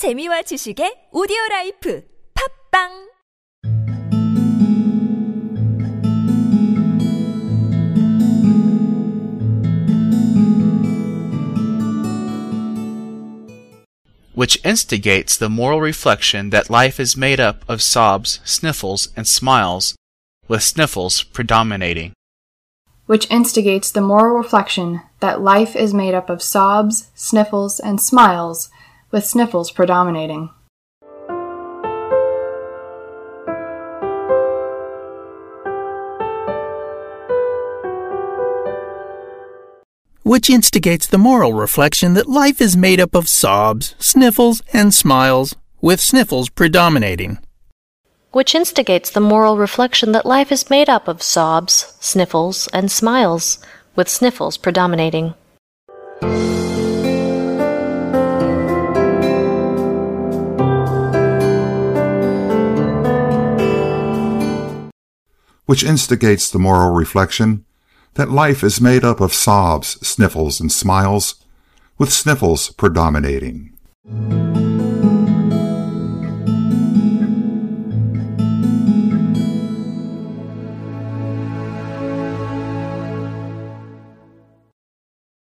재미와 지식의 오디오 라이프 팝빵 which instigates the moral reflection that life is made up of sobs, sniffles, and smiles, with sniffles predominating. which instigates the moral reflection that life is made up of sobs, sniffles, and smiles, with sniffles predominating. which instigates the moral reflection that life is made up of sobs, sniffles, and smiles, with sniffles predominating. which instigates the moral reflection that life is made up of sobs, sniffles, and smiles, with sniffles predominating. Which instigates the moral reflection that life is made up of sobs, sniffles, and smiles, with sniffles predominating.